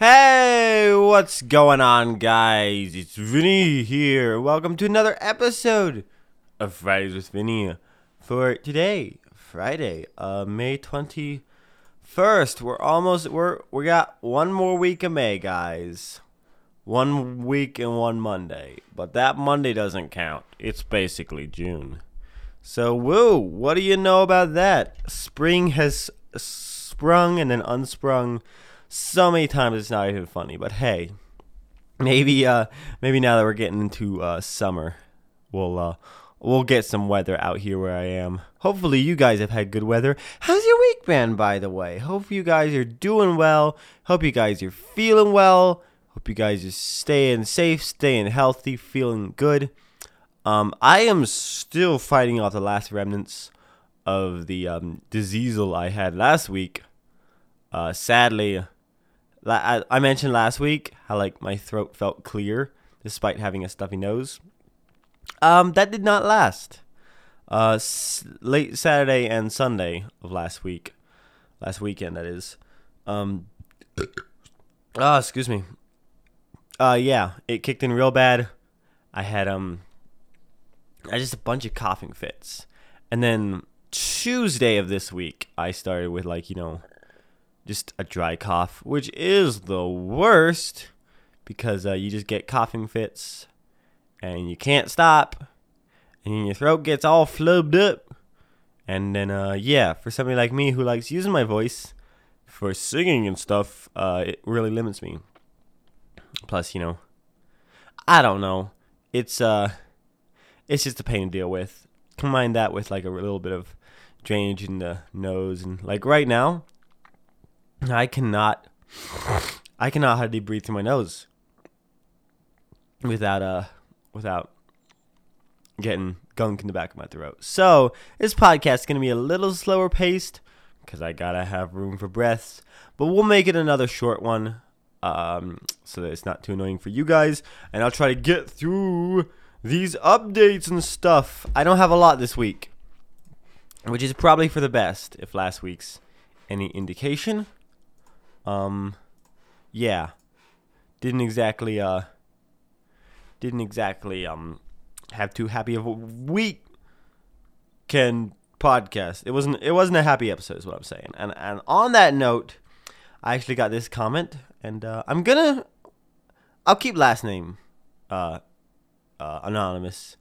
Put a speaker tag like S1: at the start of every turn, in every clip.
S1: Hey, what's going on, guys? It's Vinny here. Welcome to another episode of Fridays with Vinny. For today, Friday, uh, May twenty first. We're almost we're we got one more week of May, guys. One week and one Monday, but that Monday doesn't count. It's basically June. So, woo! What do you know about that? Spring has sprung and then unsprung so many times it's not even funny. But hey, maybe uh maybe now that we're getting into uh summer, we'll uh we'll get some weather out here where I am. Hopefully you guys have had good weather. How's your week been by the way? Hope you guys are doing well. Hope you guys are feeling well. Hope you guys are staying safe, staying healthy, feeling good. Um, I am still fighting off the last remnants of the um, diseasel I had last week. Uh, sadly, I, I mentioned last week how like my throat felt clear despite having a stuffy nose. Um, that did not last. Uh, s- late Saturday and Sunday of last week, last weekend that is. Um, ah, excuse me. Uh, yeah, it kicked in real bad. I had um, I just a bunch of coughing fits, and then Tuesday of this week I started with like you know just a dry cough, which is the worst because uh, you just get coughing fits and you can't stop, and your throat gets all flubbed up. And then, uh, yeah, for somebody like me who likes using my voice for singing and stuff, uh, it really limits me. Plus, you know, I don't know. It's uh, it's just a pain to deal with. Combine that with like a little bit of drainage in the nose, and like right now, I cannot I cannot hardly breathe through my nose without uh without getting gunk in the back of my throat. So this podcast is gonna be a little slower paced because I gotta have room for breaths. But we'll make it another short one, um, so that it's not too annoying for you guys. And I'll try to get through these updates and stuff. I don't have a lot this week, which is probably for the best. If last week's any indication. Um, yeah, didn't exactly uh, didn't exactly um, have too happy of a week. Can podcast. It wasn't. It wasn't a happy episode, is what I'm saying. And and on that note, I actually got this comment, and uh, I'm gonna. I'll keep last name, uh, uh, anonymous,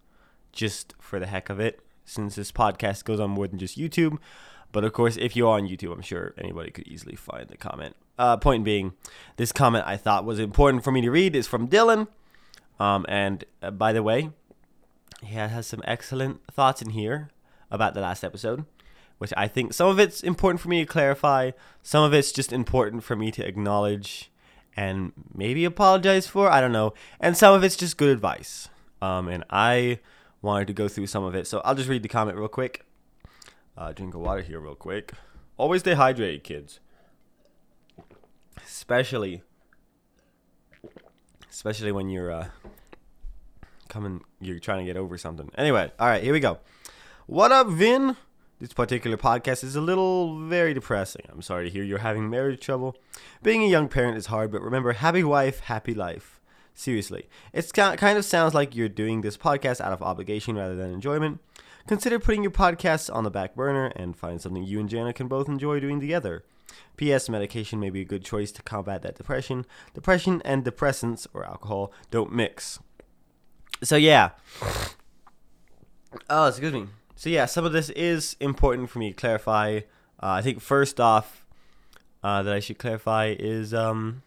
S1: just for the heck of it, since this podcast goes on more than just YouTube. But of course, if you're on YouTube, I'm sure anybody could easily find the comment. Uh, point being, this comment I thought was important for me to read is from Dylan. Um, and uh, by the way, he has some excellent thoughts in here about the last episode, which I think some of it's important for me to clarify, some of it's just important for me to acknowledge and maybe apologize for. I don't know. And some of it's just good advice. Um, and I wanted to go through some of it. So I'll just read the comment real quick. Uh, drink of water here, real quick. Always stay hydrated, kids. Especially, especially when you're uh, coming, you're trying to get over something. Anyway, all right, here we go. What up, Vin? This particular podcast is a little very depressing. I'm sorry to hear you're having marriage trouble. Being a young parent is hard, but remember, happy wife, happy life. Seriously, it kind of sounds like you're doing this podcast out of obligation rather than enjoyment. Consider putting your podcasts on the back burner and find something you and Jana can both enjoy doing together. P.S. Medication may be a good choice to combat that depression. Depression and depressants, or alcohol, don't mix. So, yeah. Oh, excuse me. So, yeah, some of this is important for me to clarify. Uh, I think first off, uh, that I should clarify is, um,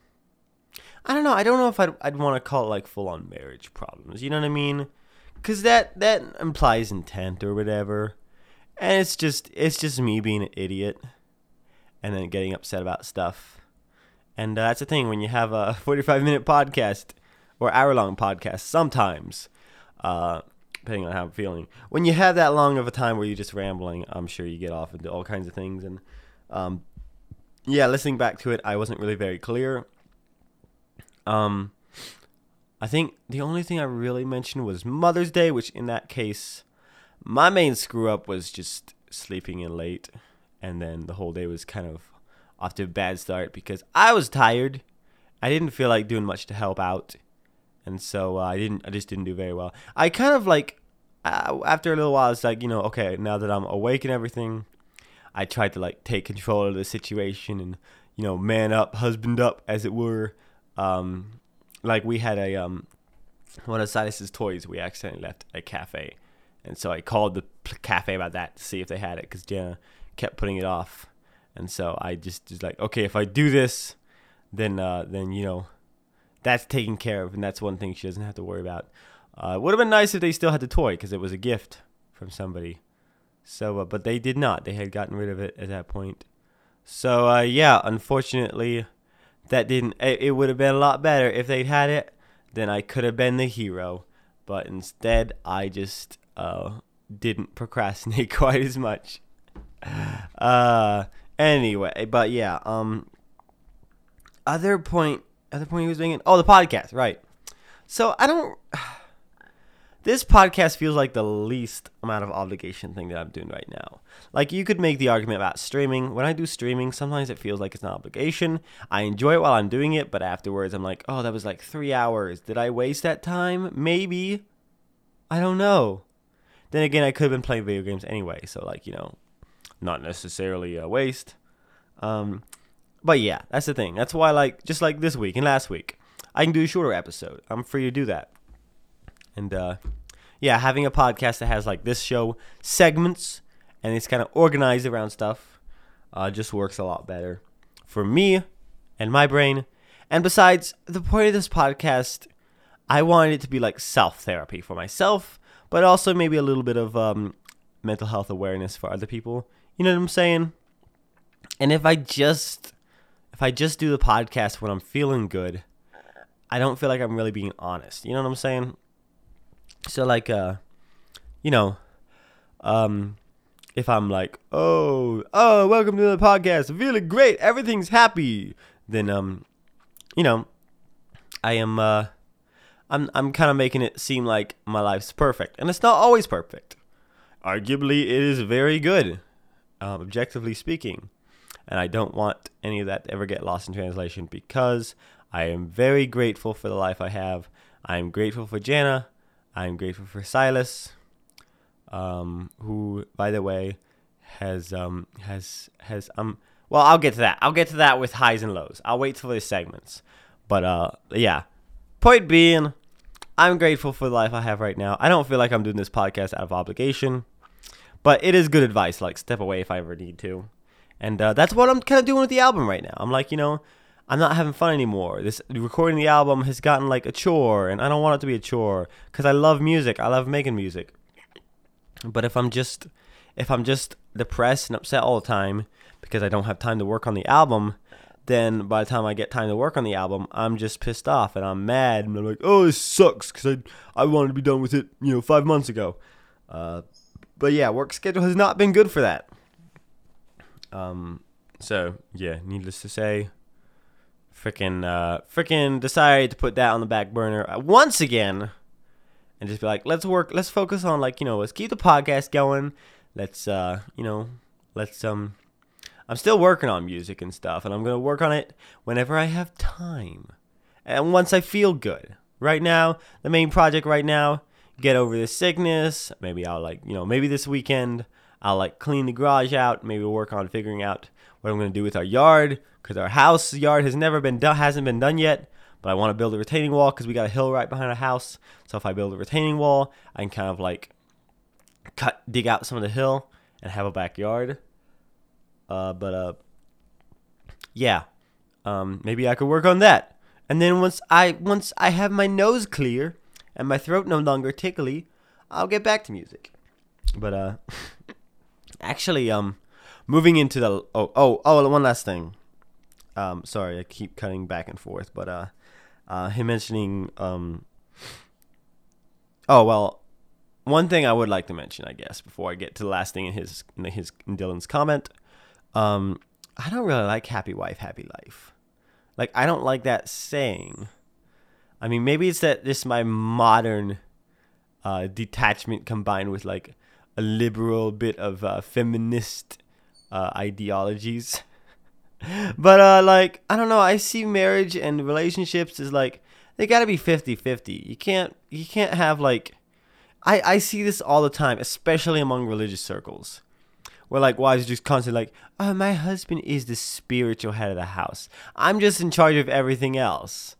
S1: I don't know. I don't know if I'd, I'd want to call it like full on marriage problems. You know what I mean? Because that that implies intent or whatever, and it's just it's just me being an idiot, and then getting upset about stuff, and uh, that's the thing when you have a forty-five minute podcast or hour-long podcast. Sometimes, uh, depending on how I'm feeling, when you have that long of a time where you're just rambling, I'm sure you get off into all kinds of things, and um, yeah, listening back to it, I wasn't really very clear. Um I think the only thing I really mentioned was Mother's Day, which in that case, my main screw up was just sleeping in late. And then the whole day was kind of off to a bad start because I was tired I didn't feel like doing much to help out, and so uh, I didn't. I just didn't do very well. I kind of like uh, after a little while, it's like you know, okay, now that I'm awake and everything, I tried to like take control of the situation and you know, man up, husband up, as it were. Um, like we had a um, one of Silas's toys we accidentally left at a cafe, and so I called the cafe about that to see if they had it because Jenna kept putting it off, and so I just was like, okay, if I do this, then uh, then you know, that's taken care of, and that's one thing she doesn't have to worry about. Uh, it would have been nice if they still had the toy because it was a gift from somebody. So, uh, but they did not. They had gotten rid of it at that point. So, uh, yeah, unfortunately, that didn't. It, it would have been a lot better if they'd had it. Then I could have been the hero. But instead, I just uh, didn't procrastinate quite as much. Uh, anyway, but yeah. Um, other point, other point he was making. Oh, the podcast, right? So I don't this podcast feels like the least amount of obligation thing that I'm doing right now. Like you could make the argument about streaming. When I do streaming, sometimes it feels like it's an obligation. I enjoy it while I'm doing it, but afterwards I'm like, oh, that was like three hours. Did I waste that time? Maybe. I don't know. Then again, I could have been playing video games anyway, so like you know, not necessarily a waste. Um, but yeah, that's the thing. That's why like just like this week and last week, I can do a shorter episode. I'm free to do that. And uh, yeah, having a podcast that has like this show segments and it's kind of organized around stuff uh, just works a lot better for me and my brain. And besides, the point of this podcast, I wanted it to be like self therapy for myself, but also maybe a little bit of um, mental health awareness for other people. You know what I'm saying? And if I just if I just do the podcast when I'm feeling good, I don't feel like I'm really being honest. You know what I'm saying? So like uh you know, um if I'm like, "Oh, oh, welcome to the podcast. Feeling great. Everything's happy." Then um you know, I am uh I'm I'm kind of making it seem like my life's perfect, and it's not always perfect. Arguably, it is very good, um, objectively speaking, and I don't want any of that to ever get lost in translation because I am very grateful for the life I have. I am grateful for Jana. I'm grateful for Silas, um, who, by the way, has um, has has um. Well, I'll get to that. I'll get to that with highs and lows. I'll wait till the segments. But uh, yeah. Point being, I'm grateful for the life I have right now. I don't feel like I'm doing this podcast out of obligation, but it is good advice. Like step away if I ever need to, and uh, that's what I'm kind of doing with the album right now. I'm like, you know, I'm not having fun anymore. This recording the album has gotten like a chore, and I don't want it to be a chore because I love music. I love making music. But if I'm just if I'm just depressed and upset all the time because I don't have time to work on the album, then by the time I get time to work on the album, I'm just pissed off and I'm mad and I'm like, oh, this sucks because I I wanted to be done with it, you know, five months ago. Uh, but yeah, work schedule has not been good for that. Um, so yeah, needless to say, freaking uh, freaking decided to put that on the back burner uh, once again and just be like let's work let's focus on like you know let's keep the podcast going. Let's uh you know let's um i'm still working on music and stuff and i'm gonna work on it whenever i have time and once i feel good. Right now the main project right now get over this sickness. Maybe i'll like you know maybe this weekend i'll like clean the garage out. Maybe work on figuring out what i'm gonna do with our yard because our house yard has never been done, hasn't been done yet. But I want to build a retaining wall because we got a hill right behind our house. So if I build a retaining wall, I can kind of like cut, dig out some of the hill and have a backyard. Uh, but uh, yeah, um, maybe I could work on that. And then once I once I have my nose clear and my throat no longer tickly, I'll get back to music. But uh, actually, um, moving into the oh oh oh one last thing. Um, sorry, I keep cutting back and forth, but uh, uh, him mentioning um. Oh well, one thing I would like to mention, I guess, before I get to the last thing in his in his in Dylan's comment, um, I don't really like happy wife, happy life. Like I don't like that saying. I mean, maybe it's that this my modern uh, detachment combined with like a liberal bit of uh, feminist uh, ideologies but uh like I don't know, I see marriage and relationships as like they got to be 50-50. You can't you can't have like I I see this all the time, especially among religious circles. Where like wives just constantly like, "Oh, my husband is the spiritual head of the house. I'm just in charge of everything else."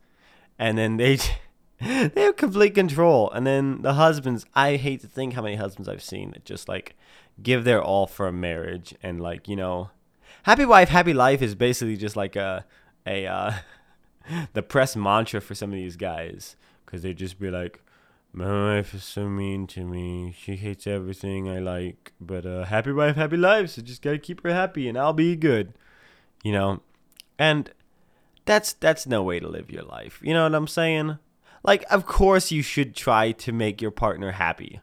S1: And then they they have complete control. And then the husbands, I hate to think how many husbands I've seen that just like give their all for a marriage and like, you know, happy wife, happy life is basically just like a a uh the press mantra for some of these guys cuz they just be like my wife is so mean to me. She hates everything I like. But uh happy wife, happy life, so just got to keep her happy and I'll be good. You know. And that's that's no way to live your life. You know what I'm saying? Like, of course, you should try to make your partner happy.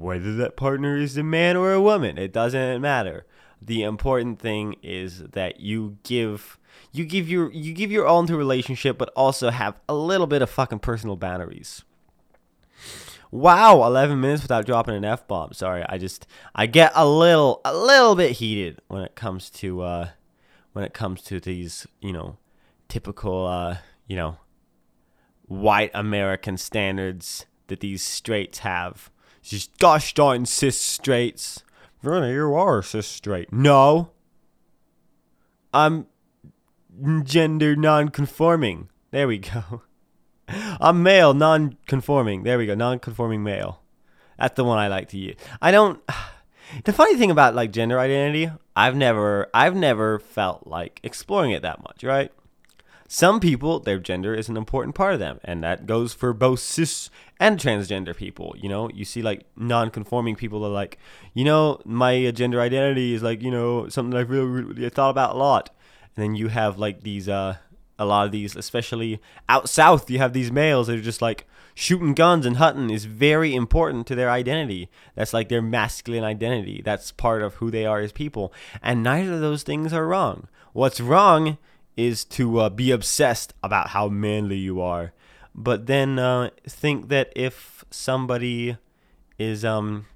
S1: Whether that partner is a man or a woman, it doesn't matter. The important thing is that you give you give your you give your all into a relationship, but also have a little bit of fucking personal boundaries. Wow, 11 minutes without dropping an f bomb. Sorry, I just I get a little a little bit heated when it comes to uh when it comes to these you know typical uh you know white American standards that these straights have. Just gosh darn cis straights. Really, you are cis straight. No. I'm gender non-conforming. There we go. I'm male non-conforming. There we go. Non-conforming male. That's the one I like to use. I don't The funny thing about like gender identity, I've never I've never felt like exploring it that much, right? Some people, their gender is an important part of them, and that goes for both cis and transgender people. You know, you see like non-conforming people are like, you know, my gender identity is like, you know, something I've really, really thought about a lot. And then you have like these, uh, a lot of these, especially out south, you have these males that are just like shooting guns and hunting is very important to their identity. That's like their masculine identity. That's part of who they are as people. And neither of those things are wrong. What's wrong is to uh, be obsessed about how manly you are, but then uh, think that if somebody is um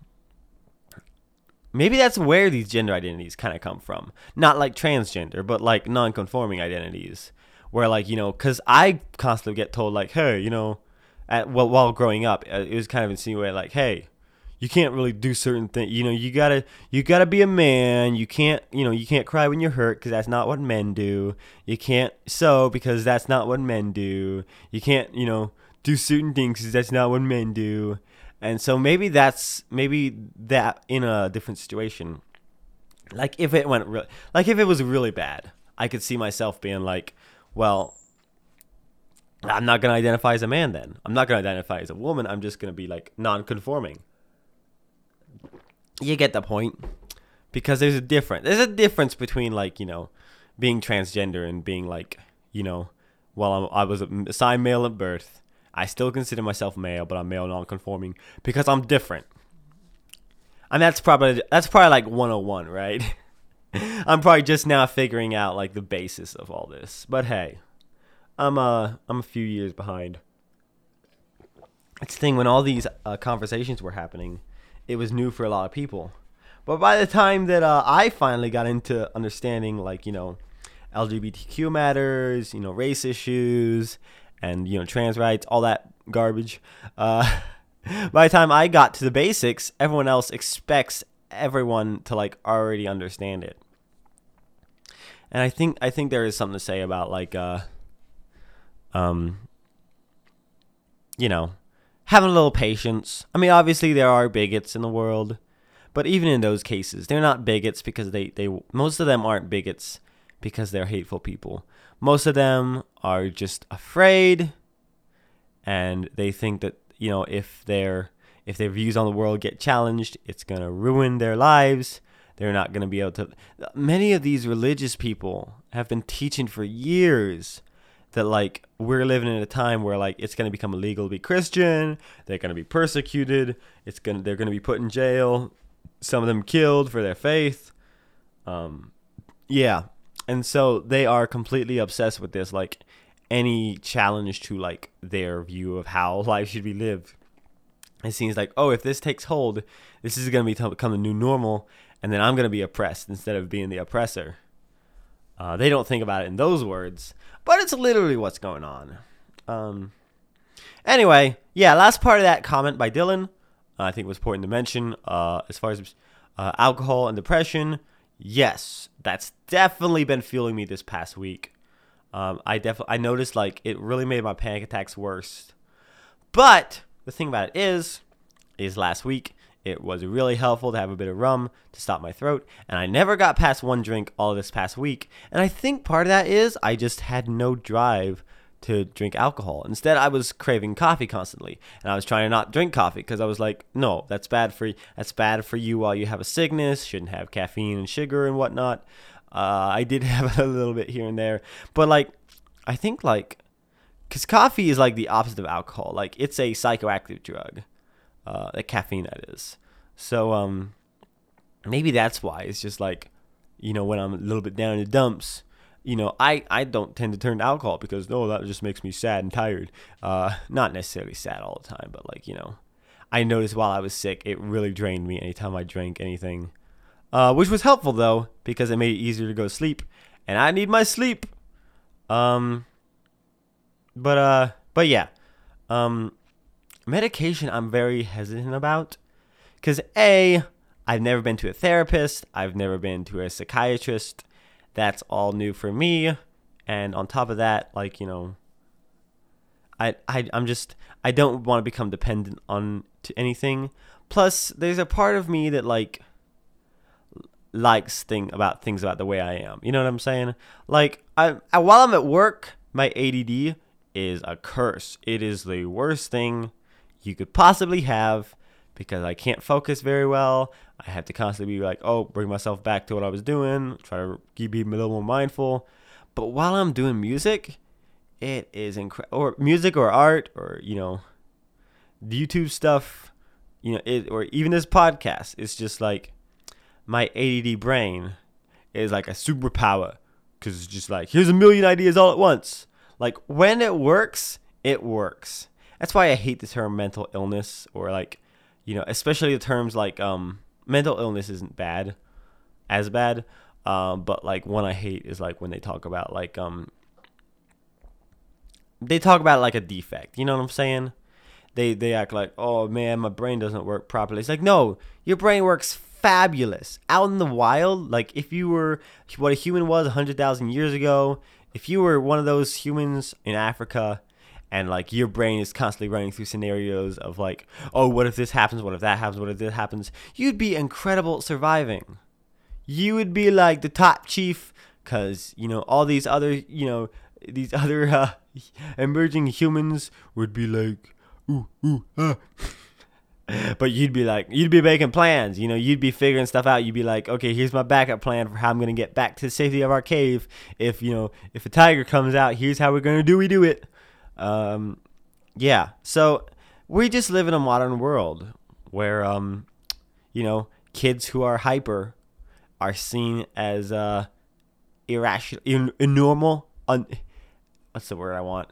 S1: maybe that's where these gender identities kind of come from, not like transgender, but like non-conforming identities, where like you know, because I constantly get told like, hey, you know, at well while growing up, uh, it was kind of insinuated like, hey you can't really do certain things. You know, you gotta you gotta be a man. You can't you know you can't cry when you're hurt because that's not what men do. You can't sew because that's not what men do. You can't you know do certain things because that's not what men do. And so maybe that's maybe that in a different situation. Like if it went really, like if it was really bad, I could see myself being like, well, I'm not gonna identify as a man then. I'm not gonna identify as a woman. I'm just gonna be like non-conforming you get the point. Because there's a difference there's a difference between like you know being transgender and being like you know well I'm, i was assigned male at birth i still consider myself male but i'm male non-conforming because i'm different. And that's probably that's probably like 101 right? I'm probably just now figuring out like the basis of all this. But hey i'm uh i'm a few years behind. It's the thing when all these uh, conversations were happening it was new for a lot of people. But by the time that uh, I finally got into understanding, like, you know, LGBTQ matters, you know, race issues, and, you know, trans rights, all that garbage, uh, by the time I got to the basics, everyone else expects everyone to, like, already understand it. And I think I think there is something to say about like uh um you know having a little patience. I mean, obviously there are bigots in the world, but even in those cases, they're not bigots because they they most of them aren't bigots because they're hateful people. Most of them are just afraid and they think that, you know, if their if their views on the world get challenged, it's going to ruin their lives. They're not going to be able to Many of these religious people have been teaching for years that like we're living in a time where like it's going to become illegal to be Christian. They're going to be persecuted. It's going to they're going to be put in jail. Some of them killed for their faith. Um, yeah, and so they are completely obsessed with this. Like any challenge to like their view of how life should be lived. It seems like oh, if this takes hold, this is going to become the new normal, and then I'm going to be oppressed instead of being the oppressor. Uh, they don't think about it in those words, but it's literally what's going on. Um, anyway, yeah, last part of that comment by Dylan, I think was important to mention. Uh, as far as uh, alcohol and depression, yes, that's definitely been fueling me this past week. Um, I definitely I noticed like it really made my panic attacks worse. But the thing about it is, is last week it was really helpful to have a bit of rum to stop my throat, and I never got past one drink all this past week. And I think part of that is I just had no drive to drink alcohol. Instead, I was craving coffee constantly, and I was trying to not drink coffee because I was like, no, that's bad for. That's bad for you while you have a sickness. Shouldn't have caffeine and sugar and whatnot. Uh, I did have a little bit here and there, but like, I think like, because coffee is like the opposite of alcohol. Like, it's a psychoactive drug uh, the caffeine that is. So um, maybe that's why it's just like, you know, when I'm a little bit down in the dumps, you know, I, I don't tend to turn to alcohol because no, that just makes me sad and tired. Uh, not necessarily sad all the time, but like you know, I noticed while I was sick, it really drained me anytime I drank anything, uh, which was helpful though because it made it easier to go to sleep, and I need my sleep. Um, but uh, but yeah, um, medication I'm very hesitant about because A, I've never been to a therapist, I've never been to a psychiatrist. That's all new for me. And on top of that, like, you know, I, I I'm just I don't want to become dependent on to anything. Plus, there's a part of me that like likes thing about things about the way I am. You know what I'm saying? Like I, I while I'm at work, my ADD is a curse. It is the worst thing you could possibly have because I can't focus very well. I have to constantly be like, oh, bring myself back to what I was doing, try to be a little more mindful. But while I'm doing music, it is incredible. Or music or art or, you know, YouTube stuff, you know, it, or even this podcast. It's just like my ADD brain is like a superpower because it's just like, here's a million ideas all at once. Like when it works, it works. That's why I hate the term mental illness or like, you know, especially the terms like um mental illness isn't bad, as bad. Um, but like one I hate is like when they talk about like um they talk about like a defect. You know what I'm saying? They they act like, oh man, my brain doesn't work properly. It's like no, your brain works fabulous out in the wild. Like if you were what a human was hundred thousand years ago, if you were one of those humans in Africa and like your brain is constantly running through scenarios of like, oh, what if this happens? What if that happens? What if this happens? You'd be incredible surviving. You would be like the top chief because, you know, all these other, you know, these other uh, emerging humans would be like, ooh, ooh, ah. but you'd be like, you'd be making plans, you know, you'd be figuring stuff out. You'd be like, okay, here's my backup plan for how I'm going to get back to the safety of our cave. If, you know, if a tiger comes out, here's how we're going to do we do it. Um, yeah. So we just live in a modern world where, um, you know, kids who are hyper are seen as uh, irrational, in, normal. Un- what's the word I want?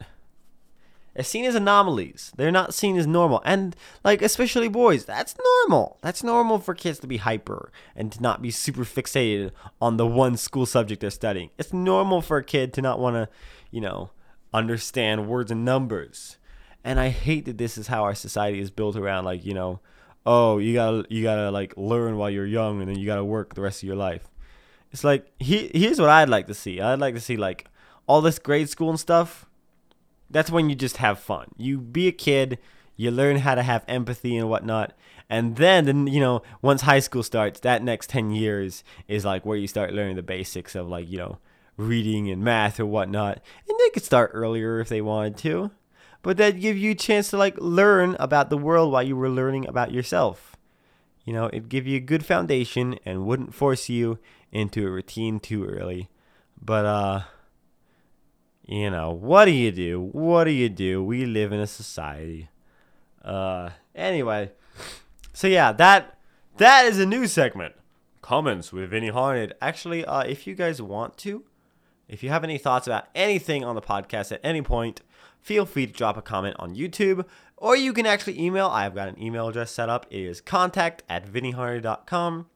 S1: They're seen as anomalies. They're not seen as normal. And, like, especially boys, that's normal. That's normal for kids to be hyper and to not be super fixated on the one school subject they're studying. It's normal for a kid to not want to, you know, understand words and numbers. And I hate that this is how our society is built around like, you know, oh, you got to you got to like learn while you're young and then you got to work the rest of your life. It's like he, here's what I'd like to see. I'd like to see like all this grade school and stuff. That's when you just have fun. You be a kid, you learn how to have empathy and whatnot. And then, then you know, once high school starts, that next 10 years is like where you start learning the basics of like, you know, reading and math or whatnot. And they could start earlier if they wanted to. But that'd give you a chance to like learn about the world while you were learning about yourself. You know, it'd give you a good foundation and wouldn't force you into a routine too early. But uh you know, what do you do? What do you do? We live in a society. Uh anyway. So yeah, that that is a new segment. Comments with Vinny Haunted. Actually, uh if you guys want to, if you have any thoughts about anything on the podcast at any point, feel free to drop a comment on YouTube or you can actually email. I've got an email address set up. It is contact at vinnyharney.com.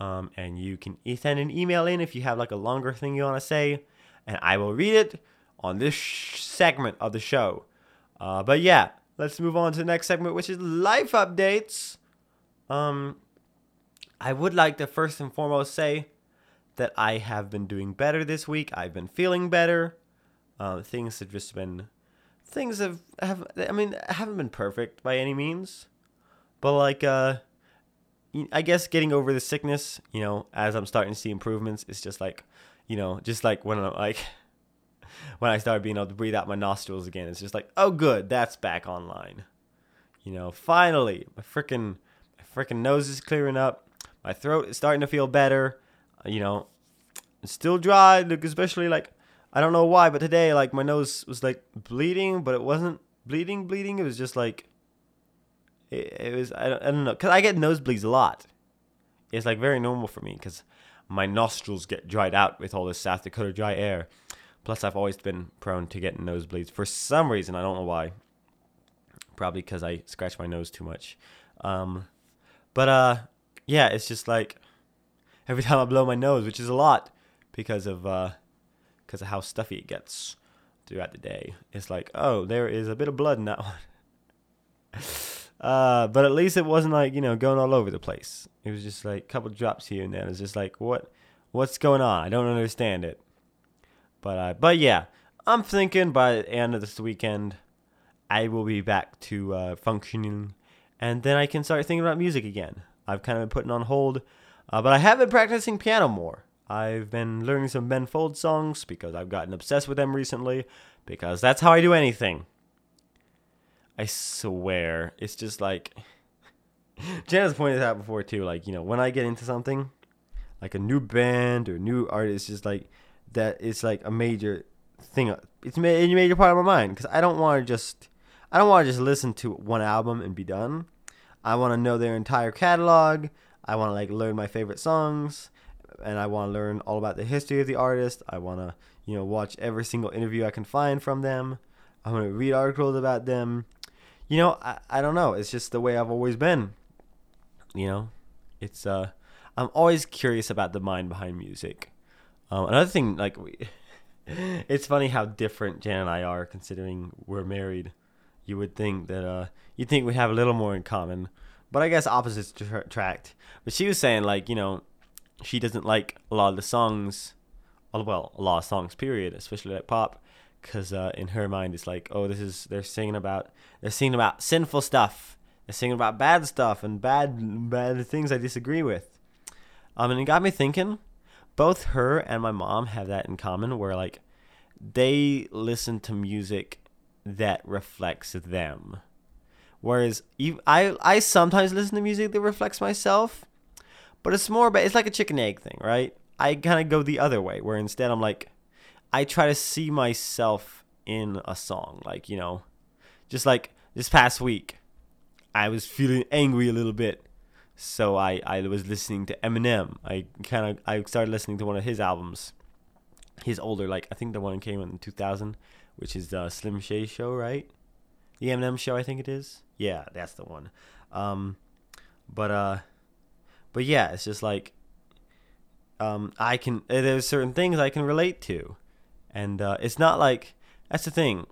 S1: Um, and you can send an email in if you have like a longer thing you want to say, and I will read it on this sh- segment of the show. Uh, but yeah, let's move on to the next segment, which is life updates. Um, I would like to first and foremost say that I have been doing better this week. I've been feeling better. Uh, things have just been, things have have. I mean, haven't been perfect by any means, but like, uh, I guess getting over the sickness, you know, as I'm starting to see improvements, it's just like, you know, just like when I'm like, when I started being able to breathe out my nostrils again, it's just like, oh, good, that's back online. You know, finally, my freaking, my freaking nose is clearing up. My throat is starting to feel better. You know, still dry, Look, especially like I don't know why, but today like my nose was like bleeding, but it wasn't bleeding, bleeding. It was just like it, it was I don't, I don't know because I get nosebleeds a lot. It's like very normal for me because my nostrils get dried out with all this South Dakota dry air. Plus, I've always been prone to getting nosebleeds for some reason. I don't know why. Probably because I scratch my nose too much. Um, but uh, yeah, it's just like every time I blow my nose, which is a lot because of uh, because of how stuffy it gets throughout the day. It's like, oh, there is a bit of blood in that one. uh, but at least it wasn't like you know going all over the place. It was just like a couple drops here and there. It's just like what what's going on? I don't understand it. But uh, but yeah, I'm thinking by the end of this weekend, I will be back to uh, functioning, and then I can start thinking about music again. I've kind of been putting on hold, uh, but I have been practicing piano more. I've been learning some Ben Folds songs because I've gotten obsessed with them recently. Because that's how I do anything. I swear, it's just like Janice pointed out before too. Like you know, when I get into something, like a new band or new artist, just like that, it's like a major thing. It's a major part of my mind because I don't want to just, I don't want to just listen to one album and be done. I want to know their entire catalog. I want to like learn my favorite songs, and I want to learn all about the history of the artist. I want to, you know, watch every single interview I can find from them. I want to read articles about them. You know, I, I don't know. It's just the way I've always been. You know, it's uh, I'm always curious about the mind behind music. Um, another thing, like, we, it's funny how different Jan and I are considering we're married. You would think that uh, you'd think we have a little more in common, but I guess opposites attract. But she was saying like, you know, she doesn't like a lot of the songs, well, a lot of songs, period, especially like pop, because uh, in her mind it's like, oh, this is they're singing about they're singing about sinful stuff, they're singing about bad stuff and bad bad things I disagree with. Um, and it got me thinking. Both her and my mom have that in common, where like they listen to music that reflects them. Whereas I, I sometimes listen to music that reflects myself, but it's more about it's like a chicken egg thing, right? I kind of go the other way, where instead I'm like, I try to see myself in a song, like you know, just like this past week, I was feeling angry a little bit, so I I was listening to Eminem. I kind of I started listening to one of his albums, his older like I think the one came out in 2000 which is the Slim Shady show, right? The Eminem show, I think it is. Yeah, that's the one. Um, but uh, but yeah, it's just like um, I can. Uh, there's certain things I can relate to, and uh, it's not like that's the thing.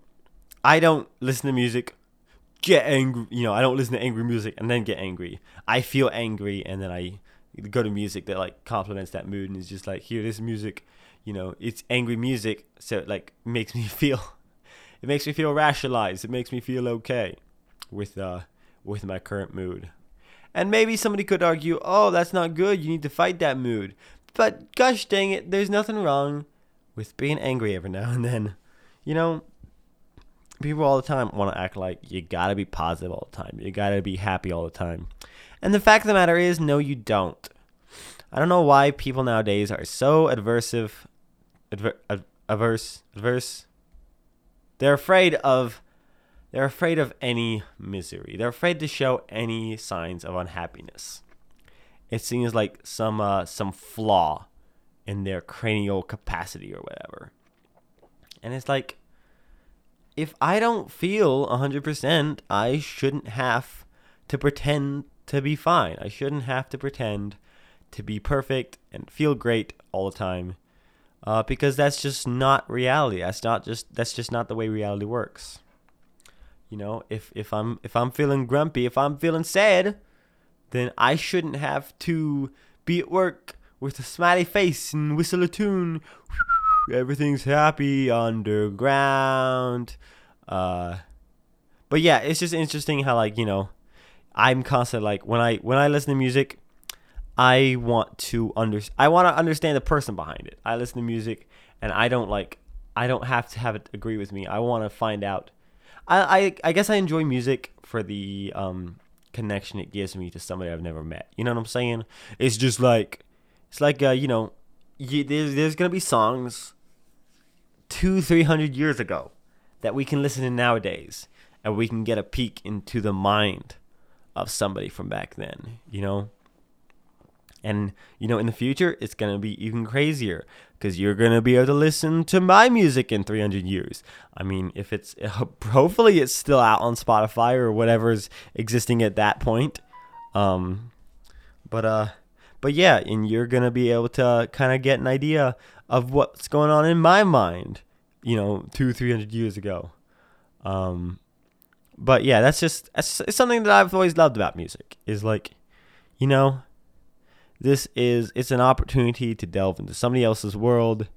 S1: I don't listen to music, get angry. You know, I don't listen to angry music and then get angry. I feel angry and then I go to music that like complements that mood and is just like here, this music you know, it's angry music, so it like makes me feel, it makes me feel rationalized. It makes me feel okay with uh with my current mood. And maybe somebody could argue, oh, that's not good. You need to fight that mood. But gosh dang it, there's nothing wrong with being angry every now and then. You know, people all the time want to act like you gotta be positive all the time. You gotta be happy all the time. And the fact of the matter is, no, you don't. I don't know why people nowadays are so adversive adver- ad- averse, adverse. They're afraid of they're afraid of any misery. They're afraid to show any signs of unhappiness. It seems like some uh, some flaw in their cranial capacity or whatever. And it's like if I don't feel 100%, I shouldn't have to pretend to be fine. I shouldn't have to pretend to be perfect and feel great all the time. Uh, because that's just not reality. That's not just that's just not the way reality works. You know, if if I'm if I'm feeling grumpy, if I'm feeling sad, then I shouldn't have to be at work with a smiley face and whistle a tune. Everything's happy underground. Uh, but yeah, it's just interesting how like you know, I'm constantly like when I when I listen to music, I want to under I want to understand the person behind it. I listen to music and I don't like I don't have to have it agree with me. I want to find out. I, I guess I enjoy music for the um connection it gives me to somebody I've never met. You know what I'm saying? It's just like it's like uh, you know, you, there's there's gonna be songs two three hundred years ago that we can listen to nowadays, and we can get a peek into the mind of somebody from back then. You know. And you know, in the future, it's gonna be even crazier because you're gonna be able to listen to my music in 300 years. I mean, if it's hopefully it's still out on Spotify or whatever's existing at that point. Um, but uh, but yeah, and you're gonna be able to kind of get an idea of what's going on in my mind. You know, two, three hundred years ago. Um, but yeah, that's just that's something that I've always loved about music. Is like, you know this is it's an opportunity to delve into somebody else's world,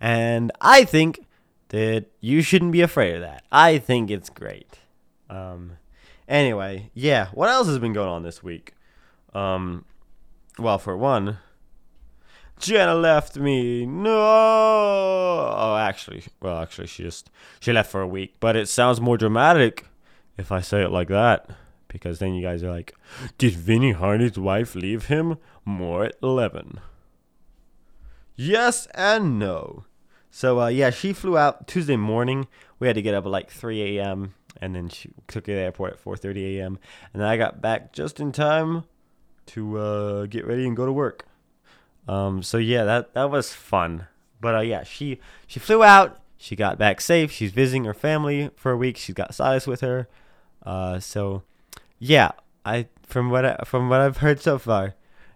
S1: and I think that you shouldn't be afraid of that. I think it's great. Um, anyway, yeah. What else has been going on this week? Um, well, for one, Jenna left me. No. Oh, actually, well, actually, she just she left for a week. But it sounds more dramatic if I say it like that, because then you guys are like, "Did Vinny Hardy's wife leave him?" more at 11. Yes and no. So, uh, yeah, she flew out Tuesday morning. We had to get up at like 3 a.m. and then she took her to the airport at 4.30 a.m. And then I got back just in time to uh, get ready and go to work. Um, so, yeah, that, that was fun. But, uh, yeah, she, she flew out. She got back safe. She's visiting her family for a week. She's got Silas with her. Uh, so, yeah, I from what I, from what I've heard so far,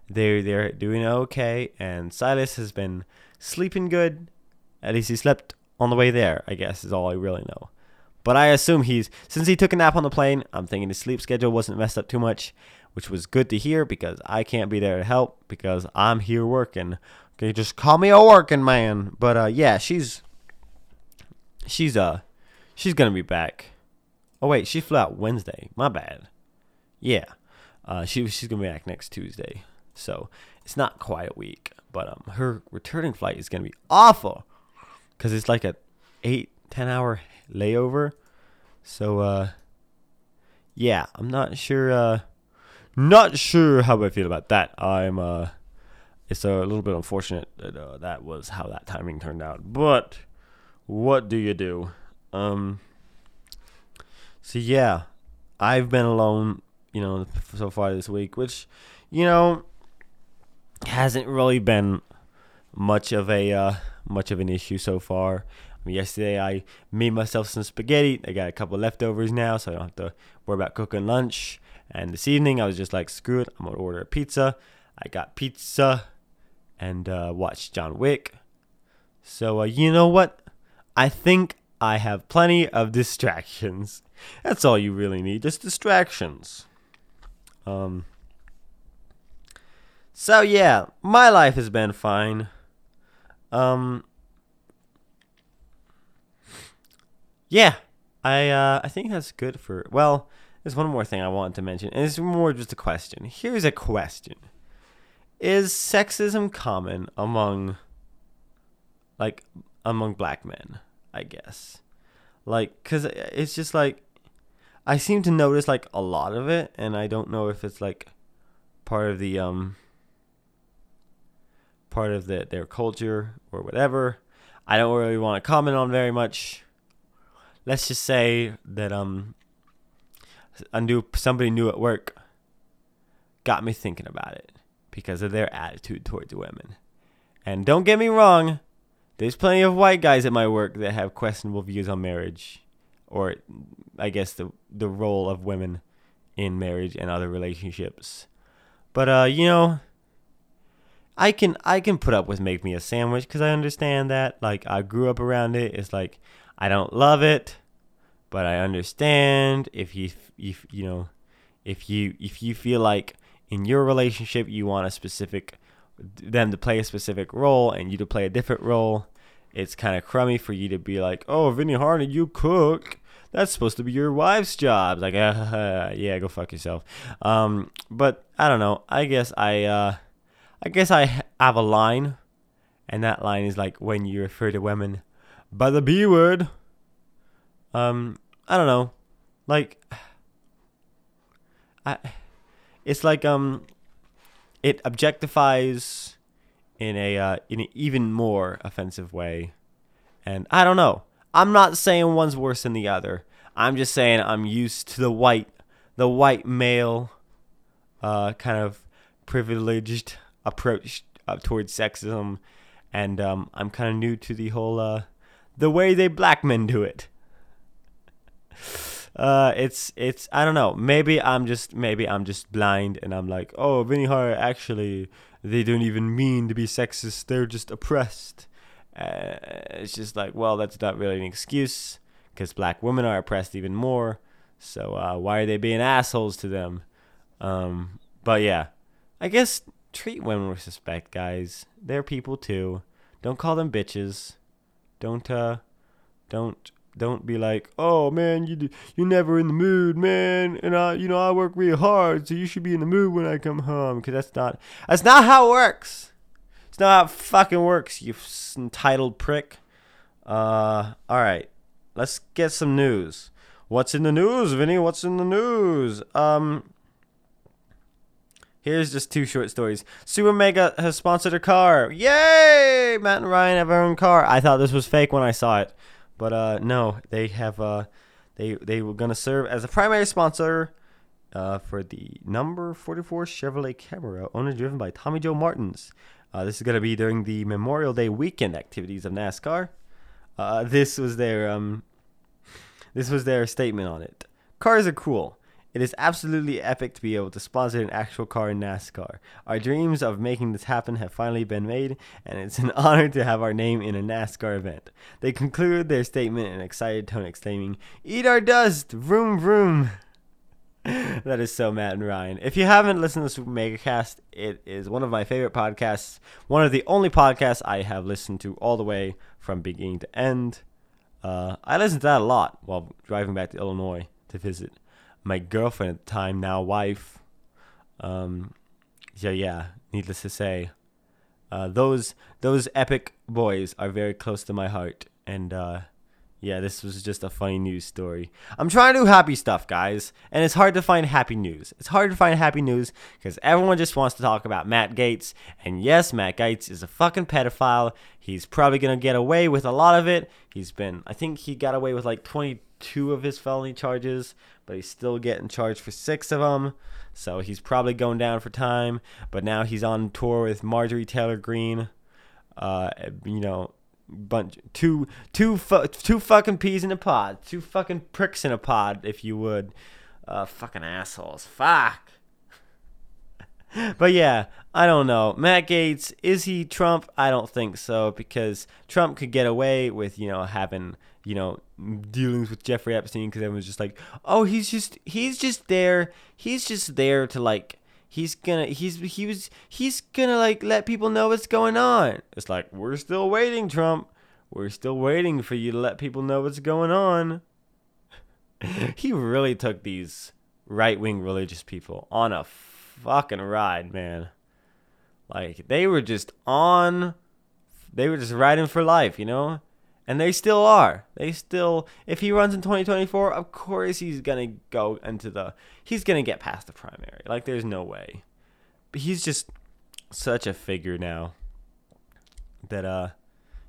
S1: they're they're doing okay, and Silas has been sleeping good. At least he slept on the way there. I guess is all I really know. But I assume he's since he took a nap on the plane. I'm thinking his sleep schedule wasn't messed up too much, which was good to hear because I can't be there to help because I'm here working. Okay, just call me a working man. But uh, yeah, she's she's uh she's gonna be back. Oh wait, she flew out Wednesday. My bad. Yeah, uh, she she's gonna be back next Tuesday. So it's not quite a week, but um, her returning flight is gonna be awful because it's like a eight ten hour layover. So uh, yeah, I'm not sure. Uh, not sure how I feel about that. I'm uh, it's a little bit unfortunate that uh, that was how that timing turned out. But what do you do? Um. So yeah, I've been alone, you know, so far this week, which, you know, hasn't really been much of a uh, much of an issue so far. I mean, yesterday I made myself some spaghetti. I got a couple leftovers now, so I don't have to worry about cooking lunch. And this evening I was just like, screw it, I'm gonna order a pizza. I got pizza and uh, watched John Wick. So uh, you know what? I think I have plenty of distractions. That's all you really need, just distractions. Um, so yeah, my life has been fine. Um Yeah, I uh I think that's good for well, there's one more thing I wanted to mention, and it's more just a question. Here's a question. Is sexism common among like among black men, I guess? Like cuz it's just like I seem to notice like a lot of it and I don't know if it's like part of the um part of the, their culture or whatever. I don't really want to comment on very much. Let's just say that um, a new somebody new at work got me thinking about it because of their attitude towards women. And don't get me wrong, there's plenty of white guys at my work that have questionable views on marriage, or I guess the the role of women in marriage and other relationships. But uh, you know, I can I can put up with make me a sandwich because I understand that. Like I grew up around it. It's like I don't love it, but I understand if you if you know if you if you feel like in your relationship you want a specific them to play a specific role and you to play a different role, it's kind of crummy for you to be like, "Oh, Vinny Harney, you cook." That's supposed to be your wife's job. Like, uh, yeah, go fuck yourself. Um, but I don't know. I guess I, uh, I guess I have a line, and that line is like when you refer to women by the B word. Um, I don't know, like, I, it's like um, it objectifies in a uh, in an even more offensive way, and I don't know. I'm not saying one's worse than the other. I'm just saying I'm used to the white, the white male, uh, kind of privileged approach uh, towards sexism, and um, I'm kind of new to the whole uh, the way they black men do it. Uh, it's it's I don't know. Maybe I'm just maybe I'm just blind, and I'm like, oh, Vinny Hart. Actually, they don't even mean to be sexist. They're just oppressed. Uh, it's just like, well, that's not really an excuse because black women are oppressed even more. So uh, why are they being assholes to them? Um, but yeah, I guess treat women with respect, guys. They're people too. Don't call them bitches. Don't uh, don't don't be like, oh man, you you're never in the mood, man. And I, you know, I work really hard, so you should be in the mood when I come home. Cause that's not that's not how it works. It's not how it fucking works, you entitled prick. Uh, all right, let's get some news. What's in the news, Vinny? What's in the news? Um, Here's just two short stories. Super Mega has sponsored a car. Yay! Matt and Ryan have their own car. I thought this was fake when I saw it, but uh, no, they have. Uh, they they were gonna serve as a primary sponsor uh, for the number 44 Chevrolet Camaro, owned and driven by Tommy Joe Martins. Uh, this is gonna be during the Memorial Day weekend activities of NASCAR. Uh, this was their um, this was their statement on it. Cars are cool. It is absolutely epic to be able to sponsor an actual car in NASCAR. Our dreams of making this happen have finally been made, and it's an honor to have our name in a NASCAR event. They conclude their statement in an excited tone, exclaiming, Eat our dust! Vroom vroom! that is so Matt and Ryan. If you haven't listened to Super Megacast, it is one of my favorite podcasts. One of the only podcasts I have listened to all the way from beginning to end. Uh, I listened to that a lot while driving back to Illinois to visit my girlfriend at the time, now wife. Um, yeah, yeah. Needless to say, uh, those those epic boys are very close to my heart, and uh, yeah, this was just a funny news story. I'm trying to do happy stuff, guys, and it's hard to find happy news. It's hard to find happy news because everyone just wants to talk about Matt Gaetz, and yes, Matt Gaetz is a fucking pedophile. He's probably gonna get away with a lot of it. He's been, I think he got away with like 22 of his felony charges, but he's still getting charged for six of them. So he's probably going down for time. But now he's on tour with Marjorie Taylor Greene. Uh, you know, bunch two two fu- two fucking peas in a pod, two fucking pricks in a pod, if you would. Uh, fucking assholes. Fuck. but yeah, I don't know. Matt Gaetz is he Trump? I don't think so because Trump could get away with, you know, having you know, dealings with Jeffrey Epstein because everyone's just like, oh, he's just he's just there. He's just there to like he's gonna he's he was he's gonna like let people know what's going on. It's like we're still waiting, Trump. We're still waiting for you to let people know what's going on. he really took these right wing religious people on a fucking ride, man. Like they were just on they were just riding for life, you know? And they still are. They still, if he runs in 2024, of course he's to go into the, he's to get past the primary. Like, there's no way. But he's just such a figure now that, uh,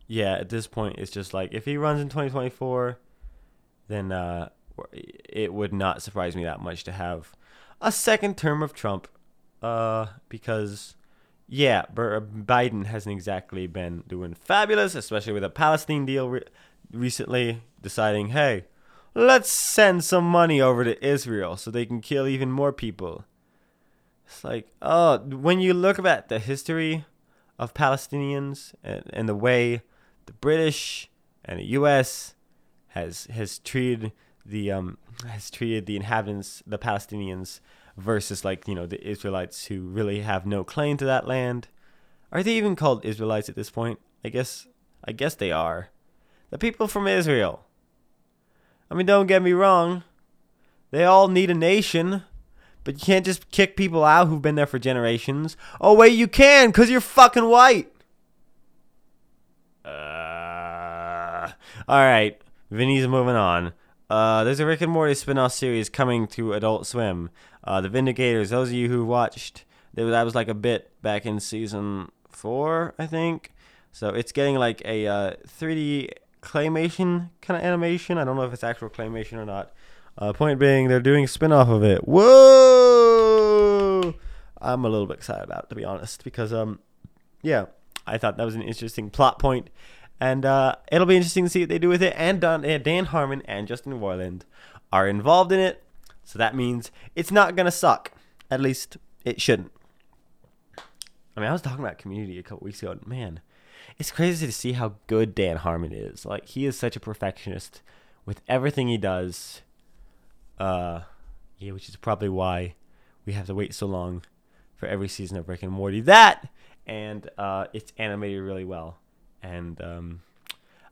S1: yeah, at this point, it's just like, if he runs in 2024, then, uh, it would not surprise me that much to have a second term of Trump, uh, because yeah, Biden hasn't exactly been doing fabulous, especially with a Palestine deal re- recently, deciding, hey, let's send some money over to Israel so they can kill even more people. It's like, oh, when you look at the history of Palestinians and, and the way the British and the U.S. has has treated the um has treated the inhabitants, the Palestinians, versus like you know the Israelites who really have no claim to that land. Are they even called Israelites at this point? I guess I guess they are. The people from Israel. I mean, don't get me wrong. They all need a nation, but you can't just kick people out who've been there for generations. Oh wait, you can, cause you're fucking white. Uh, all right, Vinny's moving on. Uh, there's a Rick and Morty spin-off series coming to Adult Swim. Uh, the Vindicators. Those of you who watched, that was like a bit back in season four, I think. So it's getting like a uh, 3D claymation kind of animation. I don't know if it's actual claymation or not. Uh, point being, they're doing a spin-off of it. Whoa! I'm a little bit excited about it, to be honest, because um, yeah, I thought that was an interesting plot point, and uh, it'll be interesting to see what they do with it. And Dan, Dan Harmon and Justin Roiland are involved in it, so that means it's not gonna suck. At least it shouldn't. I mean, I was talking about Community a couple weeks ago, and man, it's crazy to see how good Dan Harmon is. Like he is such a perfectionist with everything he does. Uh, yeah, which is probably why we have to wait so long for every season of Rick and Morty. That and uh, it's animated really well, and um,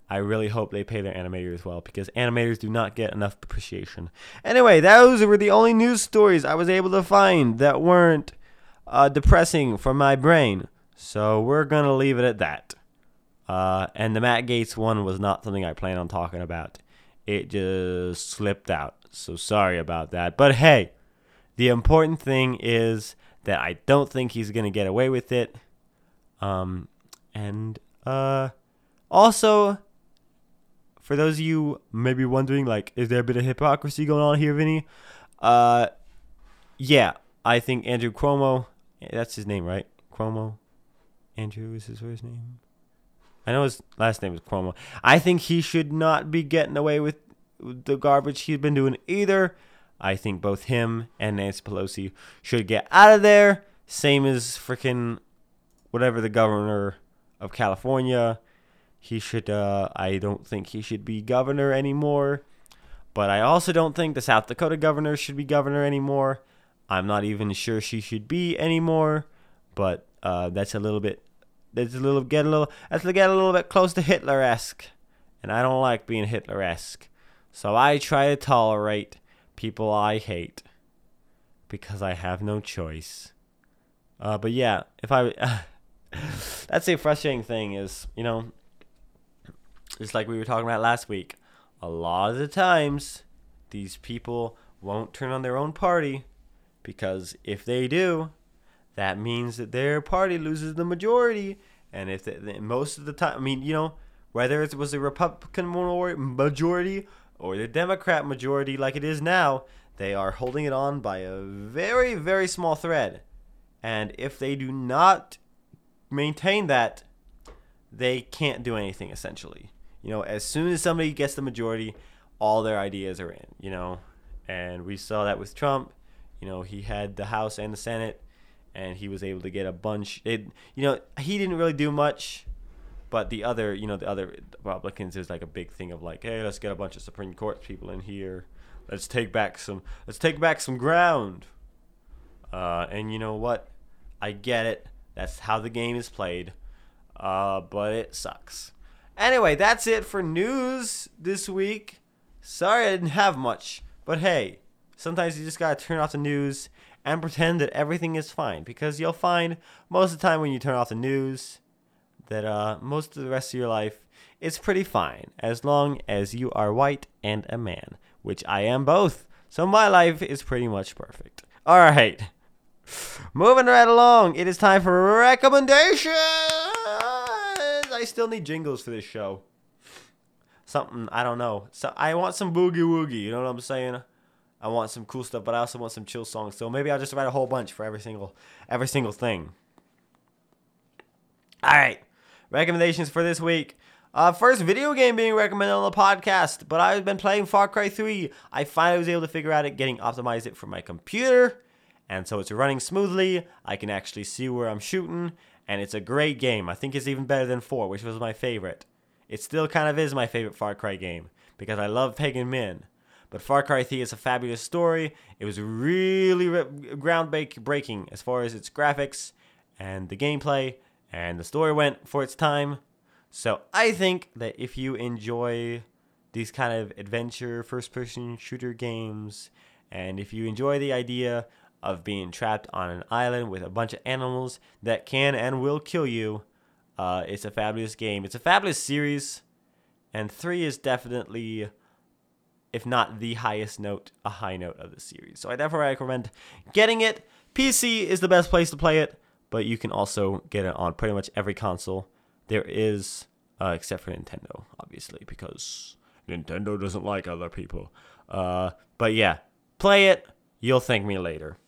S1: I really hope they pay their animators well because animators do not get enough appreciation. Anyway, those were the only news stories I was able to find that weren't uh, depressing for my brain. So we're gonna leave it at that. Uh, and the Matt Gaetz one was not something I plan on talking about. It just slipped out. So sorry about that. But hey, the important thing is that I don't think he's gonna get away with it. Um, and uh, also, for those of you maybe wondering, like, is there a bit of hypocrisy going on here, Vinny? Uh, yeah, I think Andrew Cuomo, that's his name, right? Cuomo? Andrew is his first name. I know his last name is Cuomo. I think he should not be getting away with the garbage he's been doing either. I think both him and Nancy Pelosi should get out of there. Same as freaking whatever the governor of California. He should. Uh, I don't think he should be governor anymore. But I also don't think the South Dakota governor should be governor anymore. I'm not even sure she should be anymore. But uh, that's a little bit that's a little get a little that's get a little bit close to Hitler esque, and I don't like being Hitler esque, so I try to tolerate people I hate because I have no choice. Uh, but yeah, if I that's the frustrating thing is you know, just like we were talking about last week, a lot of the times these people won't turn on their own party because if they do, that means that their party loses the majority. And if they, most of the time, I mean, you know, whether it was a Republican majority or the Democrat majority like it is now, they are holding it on by a very, very small thread. And if they do not maintain that, they can't do anything essentially. You know, as soon as somebody gets the majority, all their ideas are in, you know. And we saw that with Trump. You know, he had the House and the Senate and he was able to get a bunch. It, you know, he didn't really do much, but the other, you know, the other Republicans is like a big thing of like, hey, let's get a bunch of Supreme Court people in here. Let's take back some. Let's take back some ground. Uh, and you know what? I get it. That's how the game is played. Uh, but it sucks. Anyway, that's it for news this week. Sorry I didn't have much, but hey, sometimes you just gotta turn off the news and pretend that everything is fine because you'll find most of the time when you turn off the news that uh, most of the rest of your life is pretty fine as long as you are white and a man, which I am both. So my life is pretty much perfect. All right. Moving right along, it is time for recommendations. I still need jingles for this show. Something I don't know. So I want some boogie woogie. You know what I'm saying? I want some cool stuff, but I also want some chill songs. So maybe I'll just write a whole bunch for every single every single thing. All right, recommendations for this week. Uh, first video game being recommended on the podcast, but I've been playing Far Cry 3. I finally was able to figure out it, getting optimized it for my computer, and so it's running smoothly. I can actually see where I'm shooting, and it's a great game. I think it's even better than 4, which was my favorite. It still kind of is my favorite Far Cry game because I love Pagan Min. But Far Cry 3 is a fabulous story. It was really re- groundbreaking as far as its graphics and the gameplay, and the story went for its time. So I think that if you enjoy these kind of adventure first person shooter games, and if you enjoy the idea of being trapped on an island with a bunch of animals that can and will kill you, uh, it's a fabulous game. It's a fabulous series, and three is definitely, if not the highest note, a high note of the series. So I definitely recommend getting it. PC is the best place to play it, but you can also get it on pretty much every console there is, uh, except for Nintendo, obviously, because Nintendo doesn't like other people. Uh, but yeah, play it. You'll thank me later.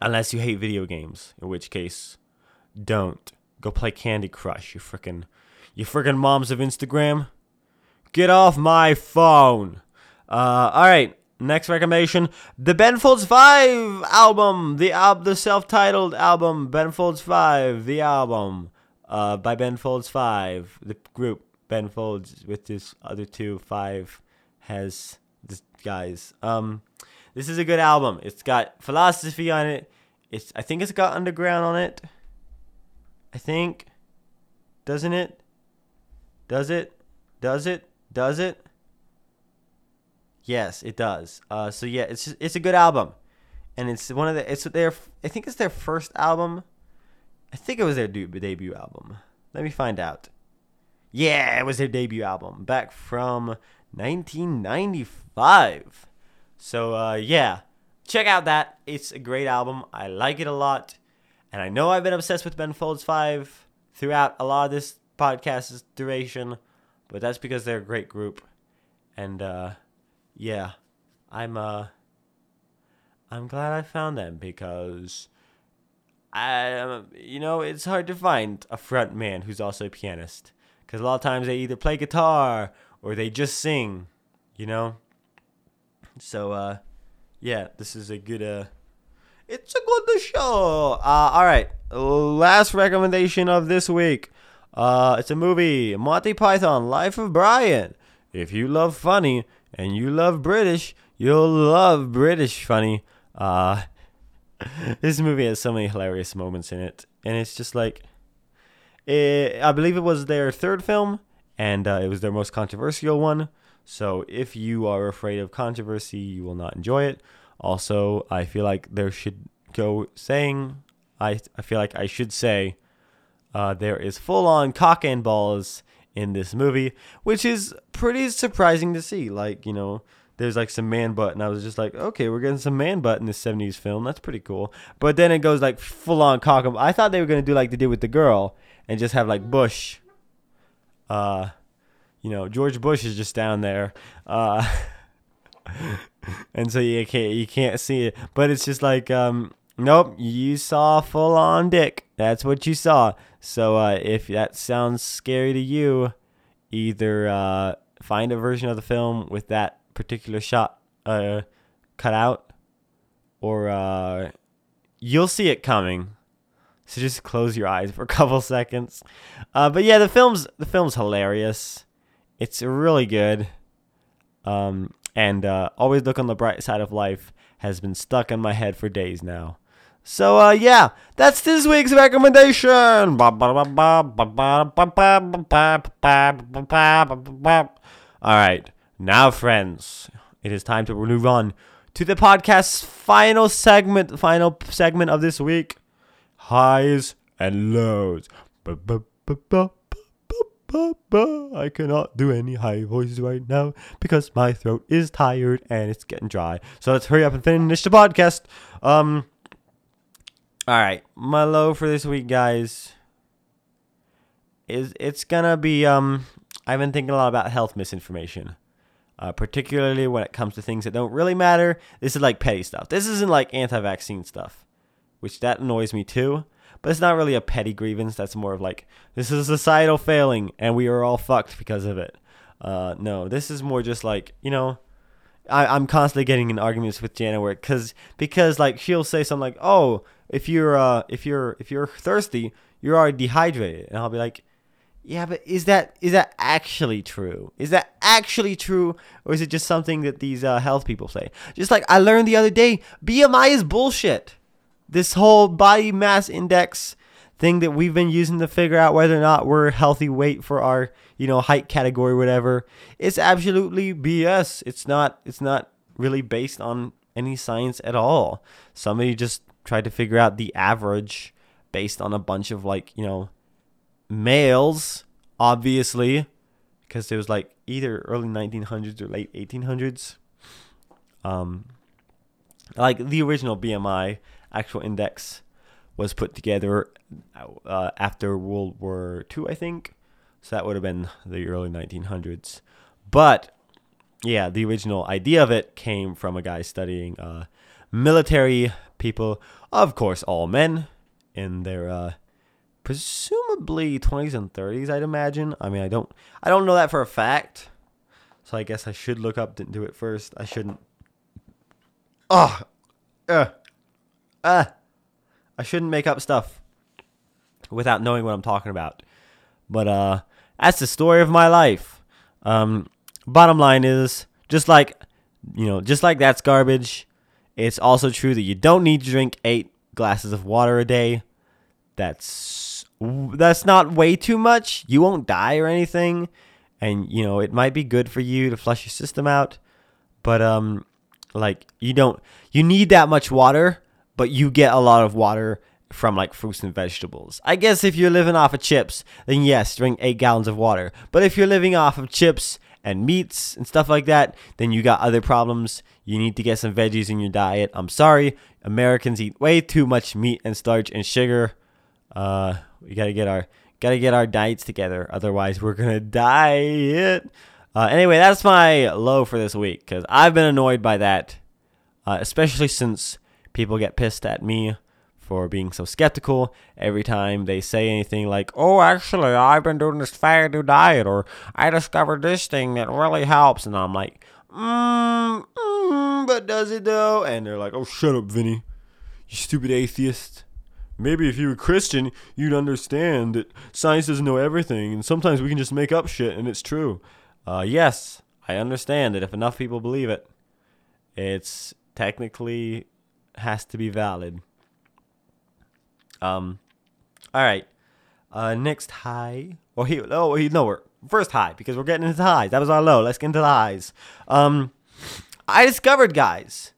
S1: Unless you hate video games, in which case, don't. Go play Candy Crush, you frickin' you frickin' moms of Instagram. Get off my phone. Uh, all right. Next recommendation: the Ben Folds Five album, the al- the self-titled album, Ben Folds Five, the album, uh, by Ben Folds Five, the group Ben Folds with this other two five has this guys. Um, this is a good album. It's got philosophy on it. It's I think it's got underground on it. I think. Doesn't it? Does it? Does it? Does it? Yes, it does. Uh, so yeah, it's it's a good album, and it's one of the it's their I think it's their first album. I think it was their de- debut album. Let me find out. Yeah, it was their debut album back from 1995. So uh, yeah, check out that. It's a great album. I like it a lot. And I know I've been obsessed with Ben Folds 5 throughout a lot of this podcast's duration, but that's because they're a great group. And uh, yeah, I'm uh I'm glad I found them because I you know, it's hard to find a front man who's also a pianist cuz a lot of times they either play guitar or they just sing, you know? So uh yeah, this is a good uh it's a good show. Uh, all right, last recommendation of this week. Uh, it's a movie, Monty Python: Life of Brian. If you love funny and you love British, you'll love British funny. Uh, this movie has so many hilarious moments in it, and it's just like, it, I believe it was their third film, and uh, it was their most controversial one. So if you are afraid of controversy, you will not enjoy it. Also, I feel like there should go saying, I, I feel like I should say, uh, there is full on cock and balls in this movie, which is pretty surprising to see. Like, you know, there's like some man butt, and I was just like, okay, we're getting some man butt in this 70s film. That's pretty cool. But then it goes like full on cock. I thought they were going to do like they did with the girl and just have like Bush. Uh, you know, George Bush is just down there. Uh, and so you can't you can't see it. But it's just like um nope, you saw full on dick. That's what you saw. So uh, if that sounds scary to you, either uh, find a version of the film with that particular shot uh, cut out, or uh, you'll see it coming. So just close your eyes for a couple seconds. Uh, but yeah, the film's the film's hilarious. It's really good. Um, and uh, always look on the bright side of life has been stuck in my head for days now. So uh, yeah, that's this week's recommendation. All right, now friends, it is time to move on to the podcast's final segment, final segment of this week: highs and lows. I cannot do any high voices right now because my throat is tired and it's getting dry. So let's hurry up and finish the podcast. Um. All right, my low for this week, guys, is it's gonna be um. I've been thinking a lot about health misinformation, uh, particularly when it comes to things that don't really matter. This is like petty stuff. This isn't like anti-vaccine stuff, which that annoys me too but it's not really a petty grievance. That's more of like this is a societal failing, and we are all fucked because of it. Uh, no, this is more just like you know, I, I'm constantly getting in arguments with Jana where because because like she'll say something like, oh, if you're uh if you're if you're thirsty, you're already dehydrated. And I'll be like, yeah, but is that is that actually true? Is that actually true, or is it just something that these uh, health people say? Just like I learned the other day, BMI is bullshit. This whole body mass index thing that we've been using to figure out whether or not we're healthy weight for our you know height category, whatever, it's absolutely BS. It's not. It's not really based on any science at all. Somebody just tried to figure out the average based on a bunch of like you know males, obviously, because it was like either early 1900s or late 1800s. Um, like the original BMI actual index was put together uh, after World War II, I think. So that would have been the early 1900s. But yeah, the original idea of it came from a guy studying uh, military people, of course, all men in their uh, presumably 20s and 30s, I'd imagine. I mean, I don't, I don't know that for a fact, so I guess I should look up do it first. I shouldn't. Oh, uh, uh, I shouldn't make up stuff without knowing what I'm talking about. But uh, that's the story of my life. Um, bottom line is, just like, you know, just like that's garbage. It's also true that you don't need to drink eight glasses of water a day. That's that's not way too much. You won't die or anything, and you know it might be good for you to flush your system out. But um, like you don't you need that much water, but you get a lot of water from like fruits and vegetables. I guess if you're living off of chips, then yes, drink eight gallons of water. But if you're living off of chips and meats and stuff like that, then you got other problems. You need to get some veggies in your diet. I'm sorry, Americans eat way too much meat and starch and sugar. Uh, we gotta get our gotta get our diets together, otherwise we're gonna diet. Uh, anyway, that's my low for this week because I've been annoyed by that, uh, especially since people get pissed at me for being so skeptical every time they say anything like, "Oh, actually, I've been doing this fad new diet," or "I discovered this thing that really helps," and I'm like, mm, mm, "But does it though?" And they're like, "Oh, shut up, Vinny, you stupid atheist." Maybe if you were Christian, you'd understand that science doesn't know everything, and sometimes we can just make up shit and it's true. Uh, yes, I understand that if enough people believe it, it's technically has to be valid. Um, all right. Uh, next high. Oh, he. Oh, he. No, we're first high because we're getting into highs. That was our low. Let's get into the highs. Um, I discovered, guys,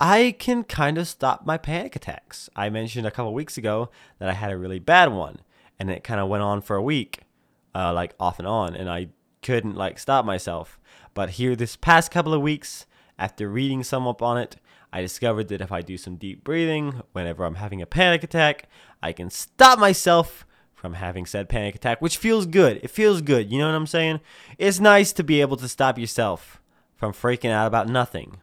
S1: I can kind of stop my panic attacks. I mentioned a couple weeks ago that I had a really bad one, and it kind of went on for a week, uh, like off and on, and I couldn't like stop myself. But here, this past couple of weeks, after reading some up on it, I discovered that if I do some deep breathing whenever I'm having a panic attack, I can stop myself from having said panic attack, which feels good. It feels good. You know what I'm saying? It's nice to be able to stop yourself from freaking out about nothing.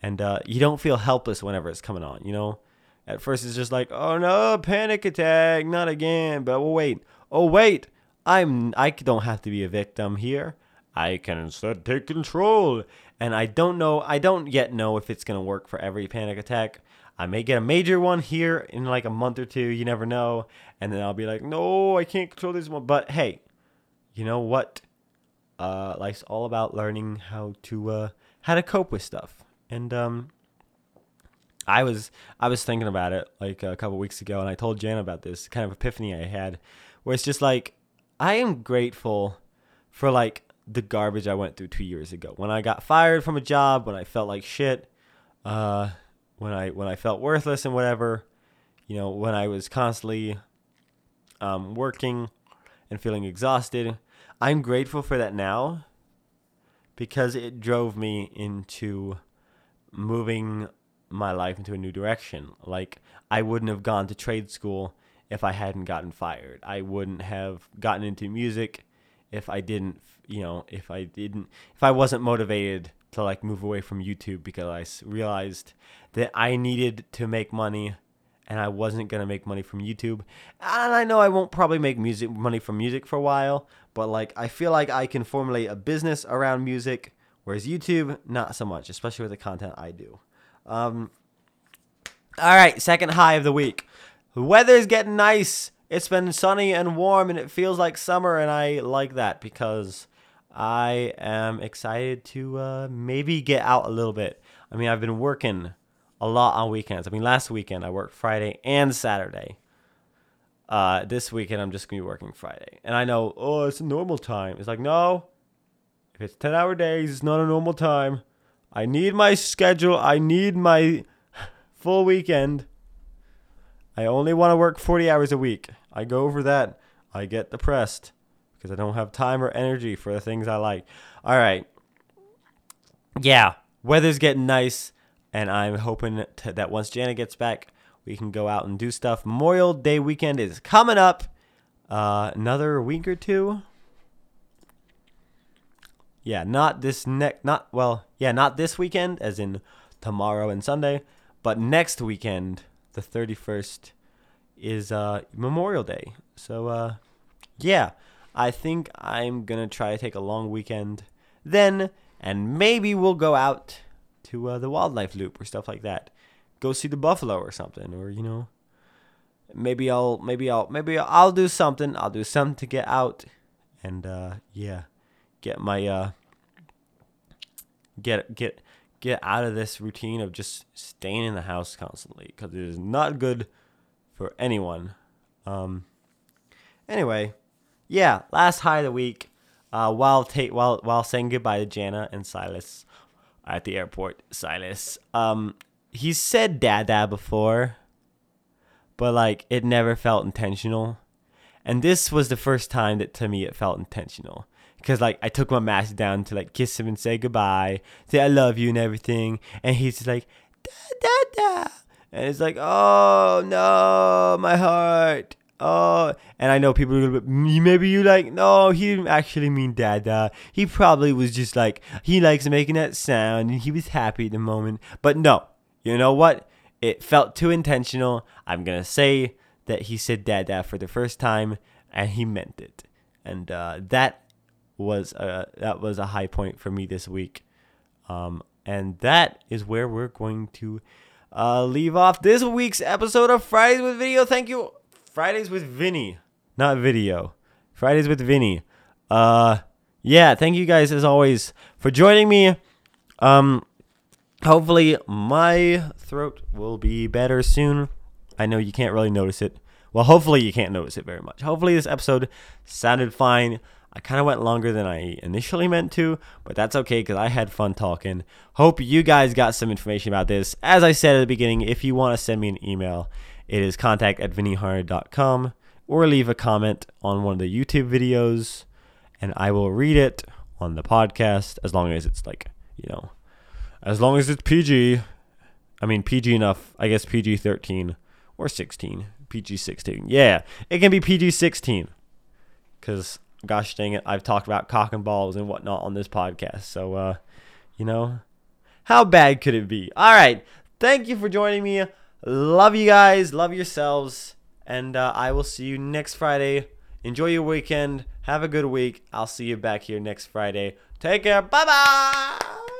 S1: And uh, you don't feel helpless whenever it's coming on, you know? At first, it's just like, oh no, panic attack, not again. But well, wait, oh wait, I'm I don't have to be a victim here. I can instead take control. And I don't know, I don't yet know if it's going to work for every panic attack. I may get a major one here in like a month or two, you never know. And then I'll be like, no, I can't control this one. But hey, you know what? Uh, life's all about learning how to uh, how to cope with stuff. And um, I was I was thinking about it like a couple weeks ago, and I told Jan about this the garbage I went through two years ago. When I got fired from a job, when I felt like shit, uh, when I when I felt worthless and whatever, you know, when I was constantly um, working and feeling exhausted. I'm grateful for that now because it drove me into moving my life into a new direction. Like I wouldn't have gone to trade school if I hadn't gotten fired. I wouldn't have gotten into music if I didn't, you know, if I didn't, if I wasn't motivated to like move away from YouTube because I realized that I needed to make money and I wasn't going to make money from YouTube. And I know I won't probably make music money from music for a while, but like I feel like I can formulate a business around music whereas YouTube not so much, especially with the content I do. Um all right, second high of the week. The weather is getting nice it's been sunny and warm and it feels like summer, and I like that because I am excited to uh, maybe get out a little bit. I mean, I've been working a lot on weekends. I mean, last weekend I worked Friday and Saturday. Uh, this weekend I'm just gonna be working Friday, and I know, oh, it's a normal time. It's like no, if it's ten hour days, it's not a normal time. I need my schedule. I need my full weekend. I only want to work 40 hours a week. I go over that. I get depressed because I don't have time or energy for the things I like. All right. Yeah, weather's getting nice, and I'm hoping to, that once Janet gets back, we can go out and do stuff. Memorial Day weekend is coming up. Uh, another week or two. Yeah, not this next, not well, yeah, not this weekend, as in tomorrow and Sunday, but next weekend, the 31st, is uh, Memorial Day. So, uh, yeah, I think I'm gonna try to take a long weekend then, and maybe we'll go out to uh, the wildlife loop or stuff like that. Go see the buffalo or something, or you know, maybe I'll maybe I'll maybe I'll do something. I'll do something to get out, and uh, yeah, get my uh, get get get out of this routine of just staying in the house constantly because it is not good for anyone. Um, anyway, yeah, last high of the week. Uh, while ta- while while saying goodbye to Jana and Silas at the airport, Silas, um, he said "dada" before, but like it never felt intentional, and this was the first time that to me it felt intentional because like I took my mask down to like kiss him and say goodbye, say I love you and everything, and he's just like da da da, and it's like oh no, my heart. Oh, and I know people are gonna be, maybe you like, no, he didn't actually mean dada. He probably was just like, he likes making that sound and he was happy at the moment. But no, you know what? It felt too intentional. I'm gonna say that he said dada for the first time and he meant it. And uh, that was a, that was a high point for me this week. Um, and that is where we're going to uh, leave off this week's episode of Fridays with Video. Thank you Fridays with Vinny, not video. Fridays with Vinny. Uh, yeah, thank you guys as always for joining me. Um, hopefully my throat will be better soon. I know you can't really notice it. Well, hopefully you can't notice it very much. Hopefully this episode sounded fine. I kind of went longer than I initially meant to, but that's okay because I had fun talking. Hope you guys got some information about this. As I said at the beginning, if you want to send me an email, it is contact at vinnyhard.com or leave a comment on one of the YouTube videos and I will read it on the podcast as long as it's like, you know, as long as it's PG. I mean, PG enough. I guess PG 13 or 16. PG 16. Yeah, it can be PG 16. Because, gosh dang it, I've talked about cock and balls and whatnot on this podcast. So, uh, you know, how bad could it be? All right. Thank you for joining me. Love you guys. Love yourselves. And uh, I will see you next Friday. Enjoy your weekend. Have a good week. I'll see you back here next Friday. Take care. Bye bye.